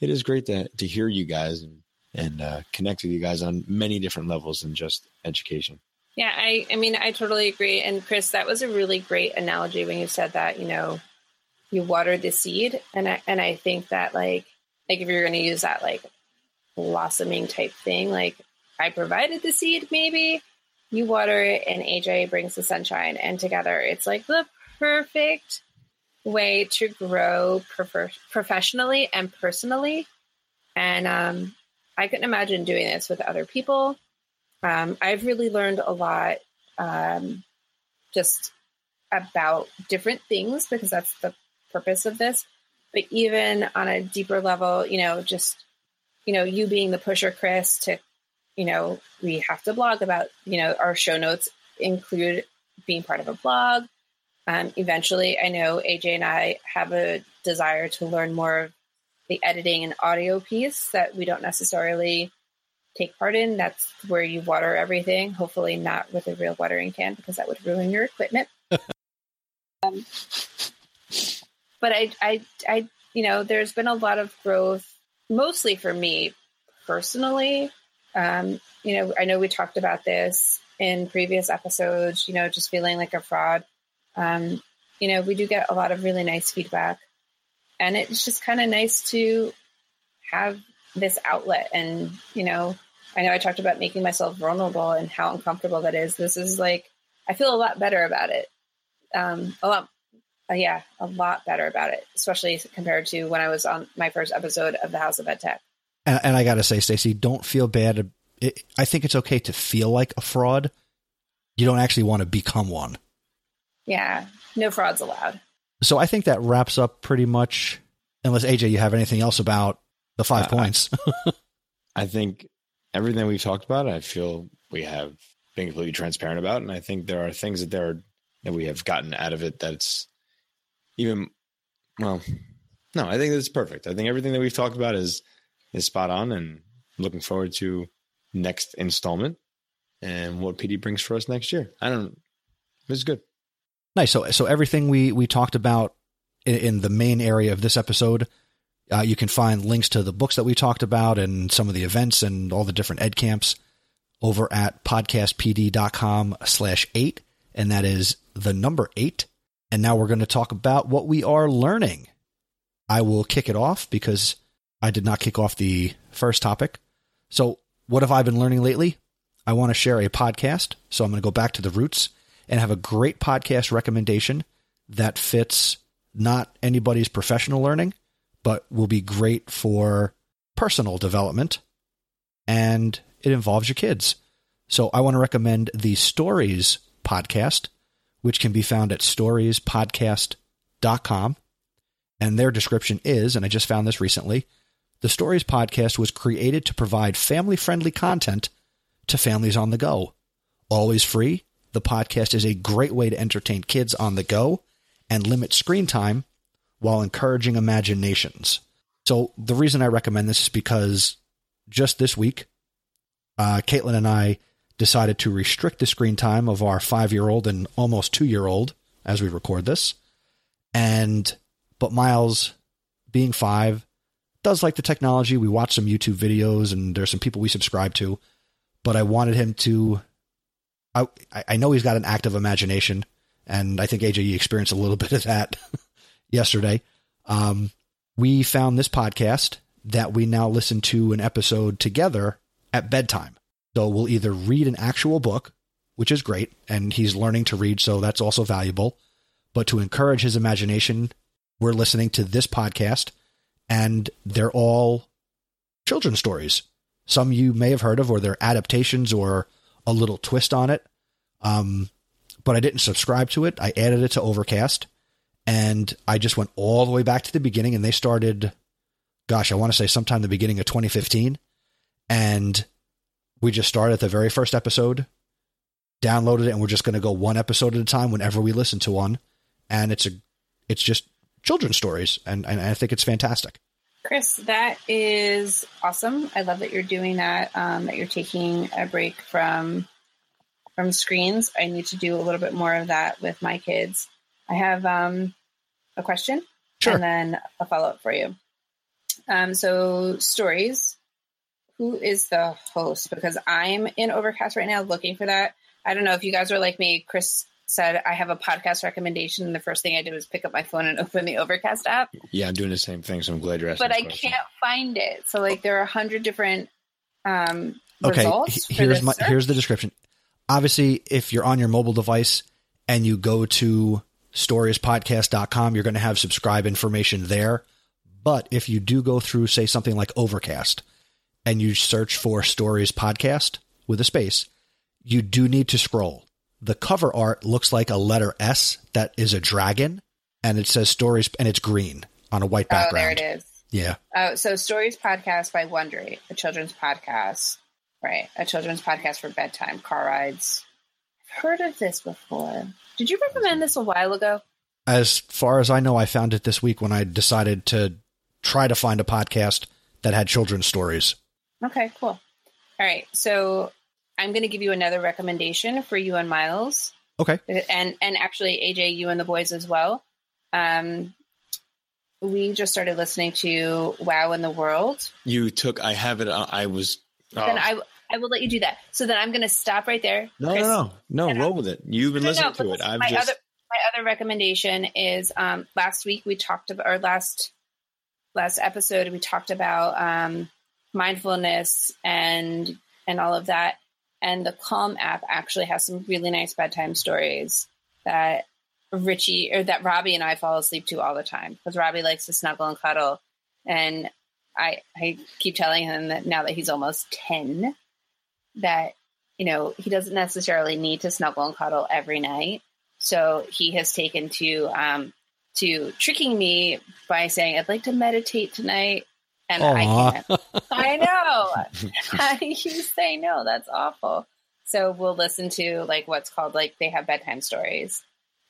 It is great to to hear you guys and and uh, connect with you guys on many different levels than just education. Yeah, I I mean I totally agree. And Chris, that was a really great analogy when you said that. You know, you water the seed, and I and I think that like like if you're going to use that like blossoming type thing. Like I provided the seed, maybe you water it, and AJ brings the sunshine, and together it's like the perfect way to grow prof- professionally and personally. And um, I couldn't imagine doing this with other people. Um, I've really learned a lot um, just about different things because that's the purpose of this but even on a deeper level, you know, just you know, you being the pusher, Chris, to you know, we have to blog about, you know, our show notes include being part of a blog. Um, eventually, I know AJ and I have a desire to learn more the editing and audio piece that we don't necessarily take part in. That's where you water everything. Hopefully, not with a real watering can because that would ruin your equipment. um, but I, I, I, you know, there's been a lot of growth, mostly for me personally. Um, you know, I know we talked about this in previous episodes. You know, just feeling like a fraud. Um, you know, we do get a lot of really nice feedback, and it's just kind of nice to have this outlet and you know I know I talked about making myself vulnerable and how uncomfortable that is. This is like, I feel a lot better about it. Um, a lot, uh, yeah, a lot better about it, especially compared to when I was on my first episode of the House of Ed Tech. And, and I got to say, Stacy, don't feel bad. It, I think it's okay to feel like a fraud. You don't actually want to become one. Yeah, no frauds allowed. So I think that wraps up pretty much. Unless AJ, you have anything else about the five uh, points? I think everything we've talked about, I feel we have been completely transparent about, and I think there are things that there are, that we have gotten out of it that's even well. No, I think that's perfect. I think everything that we've talked about is is spot on, and looking forward to next installment and what PD brings for us next year. I don't. It's good. Nice. So so everything we we talked about in, in the main area of this episode uh, you can find links to the books that we talked about and some of the events and all the different ed camps over at podcastpd.com slash eight. And that is the number eight. And now we're going to talk about what we are learning. I will kick it off because I did not kick off the first topic. So, what have I been learning lately? I want to share a podcast. So, I'm going to go back to the roots and have a great podcast recommendation that fits not anybody's professional learning, but will be great for personal development and it involves your kids. So I want to recommend the Stories podcast, which can be found at storiespodcast.com. And their description is, and I just found this recently, the Stories podcast was created to provide family friendly content to families on the go. Always free, the podcast is a great way to entertain kids on the go and limit screen time while encouraging imaginations. So the reason I recommend this is because just this week, uh, Caitlin and I decided to restrict the screen time of our five year old and almost two year old as we record this. And, but Miles, being five, does like the technology. We watch some YouTube videos and there's some people we subscribe to, but I wanted him to, I, I know he's got an active imagination and I think AJ experienced a little bit of that yesterday, um, we found this podcast that we now listen to an episode together at bedtime. So we'll either read an actual book, which is great, and he's learning to read, so that's also valuable. But to encourage his imagination, we're listening to this podcast, and they're all children's stories. Some you may have heard of, or they're adaptations or a little twist on it. Um, but I didn't subscribe to it. I added it to Overcast and I just went all the way back to the beginning, and they started, gosh, I want to say sometime the beginning of 2015, and we just started at the very first episode, downloaded it, and we're just going to go one episode at a time whenever we listen to one, and it's a, it's just children's stories, and, and I think it's fantastic. Chris, that is awesome. I love that you're doing that. Um, that you're taking a break from from screens. I need to do a little bit more of that with my kids. I have um, a question sure. and then a follow up for you. Um, so, stories. Who is the host? Because I'm in Overcast right now looking for that. I don't know if you guys are like me. Chris said I have a podcast recommendation, and the first thing I did was pick up my phone and open the Overcast app. Yeah, I'm doing the same thing, so I'm glad you're asking. But I question. can't find it. So, like, there are a hundred different um, okay. here's my search. here's the description. Obviously, if you're on your mobile device and you go to storiespodcast.com. You're going to have subscribe information there. But if you do go through, say, something like Overcast and you search for Stories Podcast with a space, you do need to scroll. The cover art looks like a letter S that is a dragon and it says stories and it's green. on a white background. Oh, there it is. Yeah. Oh, so Stories Podcast by Wondery, a children's podcast, right? A children's podcast for bedtime, car rides. I've heard of this before. Did you recommend this a while ago? As far as I know, I found it this week when I decided to try to find a podcast that had children's stories. Okay, cool. All right, so I'm going to give you another recommendation for you and Miles, Okay. and and actually AJ, you and the boys as well. Um, we just started listening to Wow in the World. You took. I have it. I was. Oh. Then I I will let you do that. So then I'm going to stop right there. no, Chris, no, no, no. and I- Roll with it. You've been No, no, listening but to it. I've my just. other my other recommendation is um, last week we talked about our last last episode we talked about um, mindfulness and and all of that. And the Calm app actually has some really nice bedtime stories that Richie or that Robbie and I fall asleep to all the time because Robbie likes to snuggle and cuddle, and I I keep telling him that now that he's almost ten, that you know he doesn't necessarily need to snuggle and cuddle every night. So he has taken to um, to tricking me by saying, "I'd like to meditate tonight," and I can't. I know. How do you say no? That's awful. So we'll listen to like what's called like they have bedtime stories,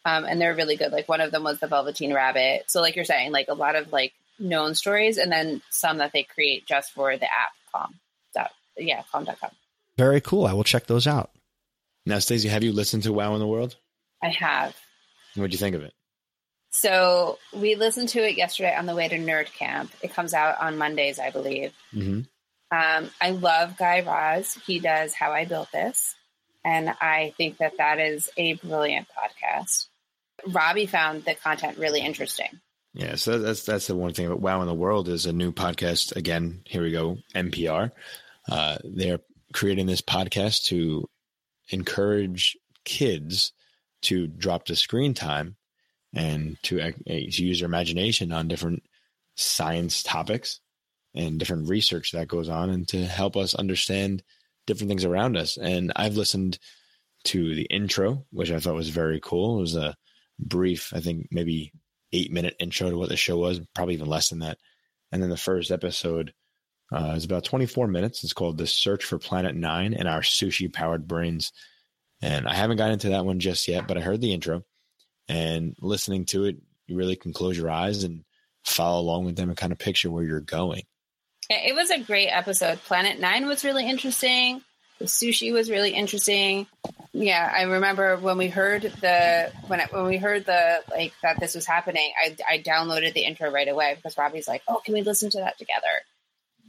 um, and they're really good. Like one of them was the Velveteen Rabbit. So like you're saying, like a lot of like known stories, and then some that they create just for the app. Calm. Dot, yeah, calm.com. Very cool. I will check those out. Now, Stacey, have you listened to Wow in the World? I have. What'd you think of it? So we listened to it yesterday on the way to Nerd Camp. It comes out on Mondays, I believe. Mm-hmm. Um, I love Guy Raz. He does How I Built This, and I think that that is a brilliant podcast. Robbie found the content really interesting. Yeah, so that's that's the one thing about Wow in the World is a new podcast. Again, here we go, NPR. Uh, they're creating this podcast to encourage kids to drop the screen time and to, uh, to use their imagination on different science topics and different research that goes on, and to help us understand different things around us. And I've listened to the intro, which I thought was very cool. It was a brief, I think maybe eight minute intro to what the show was, probably even less than that. And then the first episode uh, is about 24 minutes. It's called The Search for Planet Nine and Our Sushi Powered Brains. And I haven't got into that one just yet, but I heard the intro and listening to it, you really can close your eyes and follow along with them and kind of picture where you're going. It was a great episode. Planet Nine was really interesting. The sushi was really interesting. Yeah, I remember when we heard the when I, when we heard the like that this was happening. I I downloaded the intro right away because Robbie's like, "Oh, can we listen to that together?"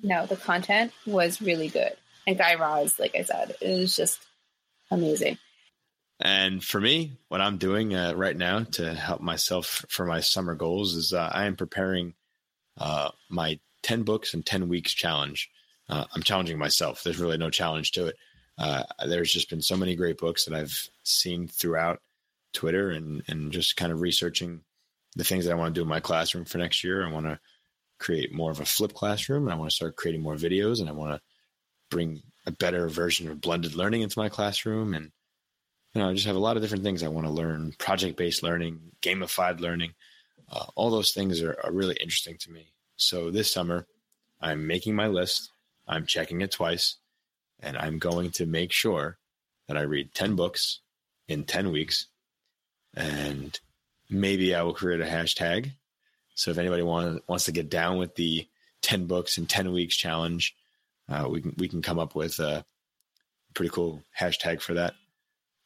No, the content was really good, and Guy Raz, like I said, it was just amazing. And for me, what I'm doing uh, right now to help myself for my summer goals is uh, I am preparing uh, my 10 books in 10 weeks challenge. Uh, I'm challenging myself. There's really no challenge to it. Uh, there's just been so many great books that I've seen throughout Twitter and, and just kind of researching the things that I want to do in my classroom for next year. I want to create more of a flip classroom and I want to start creating more videos and I want to bring a better version of blended learning into my classroom and you know, I just have a lot of different things I want to learn project based learning, gamified learning. Uh, all those things are, are really interesting to me. So this summer, I'm making my list, I'm checking it twice, and I'm going to make sure that I read 10 books in 10 weeks. And maybe I will create a hashtag. So if anybody want, wants to get down with the 10 books in 10 weeks challenge, uh, we, can, we can come up with a pretty cool hashtag for that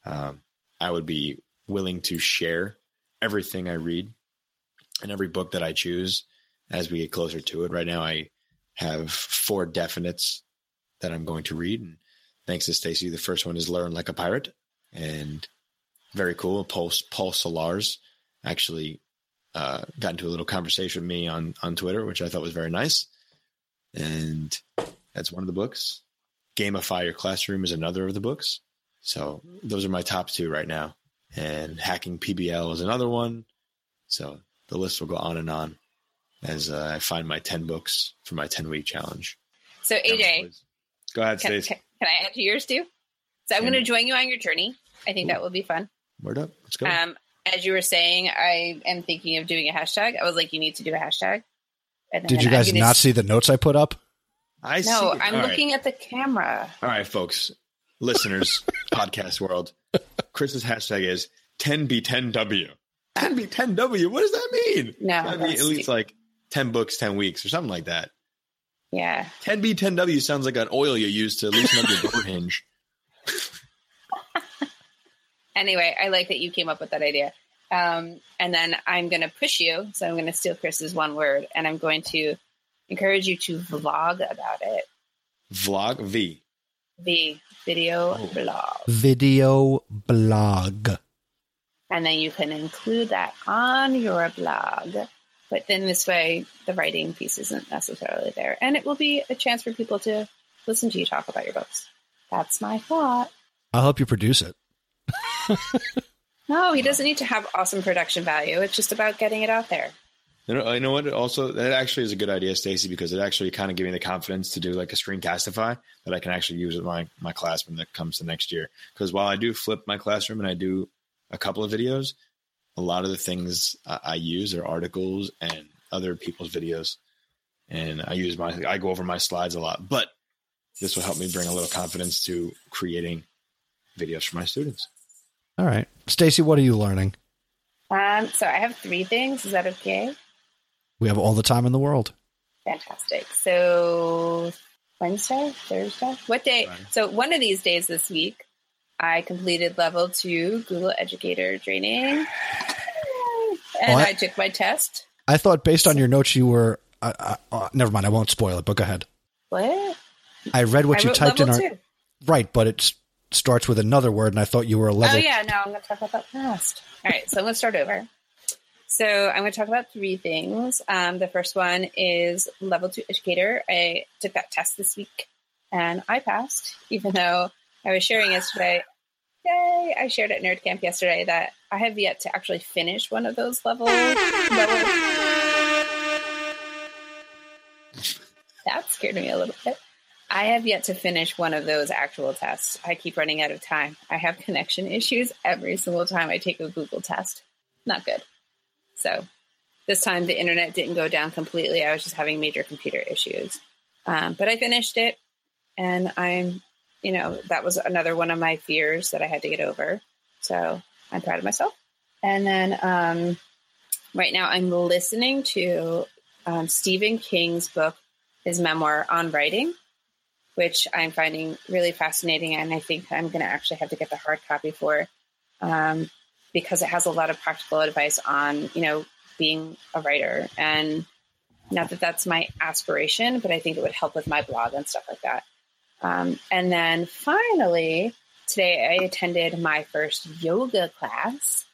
um, I would be willing to share everything I read and every book that I choose as we get closer to it. Right now, I have four definites that I'm going to read. And thanks to Stacy, the first one is Learn Like a Pirate. And very cool. Paul, Paul Solarz actually uh, got into a little conversation with me on, on Twitter, which I thought was very nice. And that's one of the books. Gamify Your Classroom is another of the books. So those are my top two right now. And hacking PBL is another one. So the list will go on and on as uh, I find my 10 books for my 10 week challenge. So AJ, Go ahead, can, Stacey. can, can I add to yours too? So I'm going to join you on your journey. I think that will be fun. Word up. Let's go. Um, as you were saying, I am thinking of doing a hashtag. I was like, you need to do a hashtag. And Did you guys not see the notes I put up? I no, see. I'm All looking right. at the camera. All right, folks, listeners, podcast world. Chris's hashtag is 10B10W. 10B10W. What does that mean? No, at least like 10 books, 10 weeks, or something like that. Yeah. 10B10W sounds like an oil you use to loosen up your door hinge. anyway, I like that you came up with that idea. Um, and then I'm going to push you. So I'm going to steal Chris's one word and I'm going to encourage you to vlog about it. Vlog V. V. Video oh. blog. Video blog. And then you can include that on your blog. But then this way, the writing piece isn't necessarily there. And it will be a chance for people to listen to you talk about your books. That's my thought. I'll help you produce it. no, he doesn't need to have awesome production value. It's just about getting it out there. You know, you know what? Also, that actually is a good idea, Stacy, because it actually kind of gave me the confidence to do like a screencastify that I can actually use in my my class when that comes to next year. Because while I do flip my classroom and I do a couple of videos, a lot of the things I, I use are articles and other people's videos, and I use my I go over my slides a lot. But this will help me bring a little confidence to creating videos for my students. All right, Stacy, what are you learning? Um, so I have three things. Is that okay? We have all the time in the world. Fantastic. So Wednesday, Thursday, what day? Right. So one of these days this week, I completed level two Google Educator training, and I, I, took my test. I thought, based on your notes, you were. Uh, uh, uh, never mind. I won't spoil it. But go ahead. What? I read what I you typed in our. Two. Right, but it starts with another word, and I thought you were a level. Oh yeah, no, I'm going to talk about that first. All right, so I'm going to start over. So I'm going to talk about three things. Um, the first one is level two educator. I took that test this week and I passed, even though I was sharing yesterday. Yay! I shared at Nerd Camp yesterday that I have yet to actually finish one of those levels. levels. That scared me a little bit. I have yet to finish one of those actual tests. I keep running out of time. I have connection issues every single time I take a Google test. Not good. So this time the internet didn't go down completely. I was just having major computer issues. Um, but I finished it and I'm, you know, that was another one of my fears that I had to get over. So I'm proud of myself. And then um, right now I'm listening to um, Stephen King's book, his memoir on writing, which I'm finding really fascinating. And I think I'm going to actually have to get the hard copy for. Um, because it has a lot of practical advice on, you know, being a writer. And not that that's my aspiration, but I think it would help with my blog and stuff like that. Um, and then finally, today I attended my first yoga class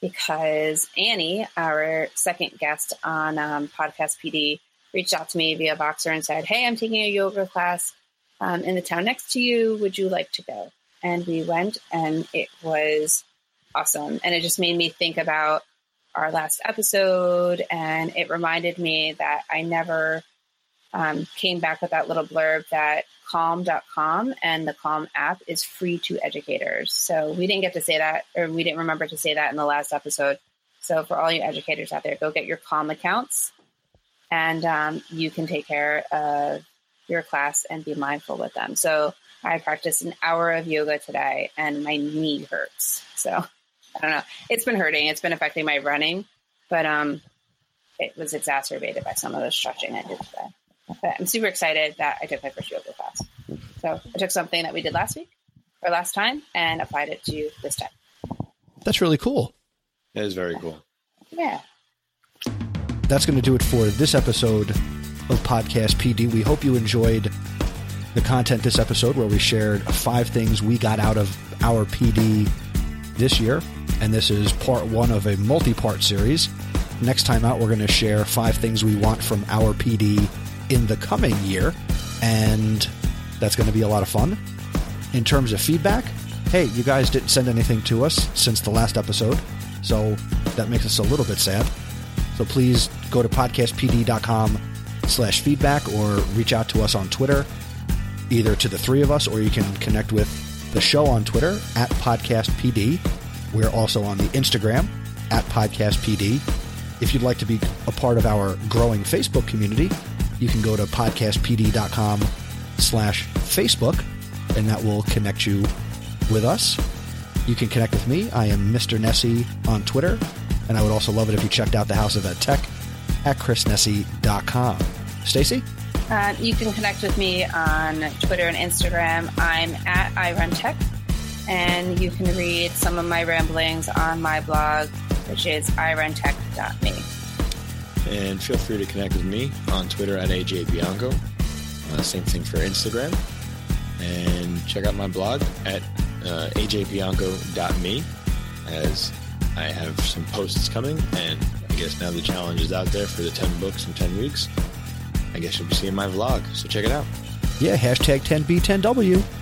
because Annie, our second guest on um, Podcast PD, reached out to me via Voxer and said, Hey, I'm taking a yoga class um, in the town next to you. Would you like to go? And we went, and it was awesome. And it just made me think about our last episode. And it reminded me that I never um, came back with that little blurb that calm.com and the calm app is free to educators. So we didn't get to say that, or we didn't remember to say that in the last episode. So for all you educators out there, go get your calm accounts and um, you can take care of your class and be mindful with them. So I practiced an hour of yoga today and my knee hurts. So I don't know. It's been hurting. It's been affecting my running, but um, it was exacerbated by some of the stretching I did today. But I'm super excited that I took my first yoga class. So I took something that we did last week or last time and applied it to this time. That's really cool. That is very cool. Yeah. That's going to do it for this episode of Podcast PD. We hope you enjoyed the content this episode where we shared five things we got out of our PD this year and this is part one of a multi part series. Next time out, we're going to share five things we want from our PD in the coming year, and that's going to be a lot of fun. In terms of feedback, hey, you guys didn't send anything to us since the last episode, so that makes us a little bit sad. So please go to podcastpd.com slash feedback or reach out to us on Twitter, either to the three of us or you can connect with the show on Twitter at podcastpd we're also on the Instagram at Podcast PD. If you'd like to be a part of our growing Facebook community, you can go to podcastpd.com slash Facebook, and that will connect you with us. You can connect with me. I am Mr. Nesi on Twitter, and I would also love it if you checked out the House of Ed Tech at chrisnesi.com. Stacy? Uh, you can connect with me on Twitter and Instagram. I'm at iRunTech, and you can read some of my ramblings on my blog, which is iruntech.me. And feel free to connect with me on Twitter at ajbianco. Uh, same thing for Instagram. And check out my blog at uh, ajbianco.me as I have some posts coming. And I guess now the challenge is out there for the 10 books in 10 weeks. I guess you'll be seeing my vlog. So check it out. Yeah, hashtag 10B10W.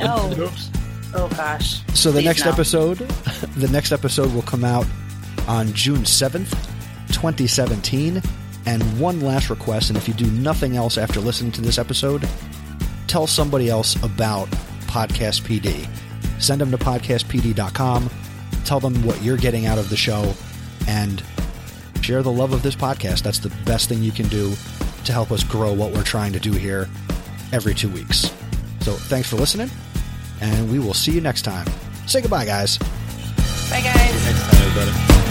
Oh. Oh gosh. So the Please next no. episode, the next episode will come out on June 7th, 2017. And one last request, and if you do nothing else after listening to this episode, tell somebody else about Podcast PD. Send them to podcastpd.com. Tell them what you're getting out of the show and share the love of this podcast. That's the best thing you can do to help us grow what we're trying to do here every two weeks. So thanks for listening, and we will see you next time. Say goodbye, guys. Bye, guys. Next time, everybody.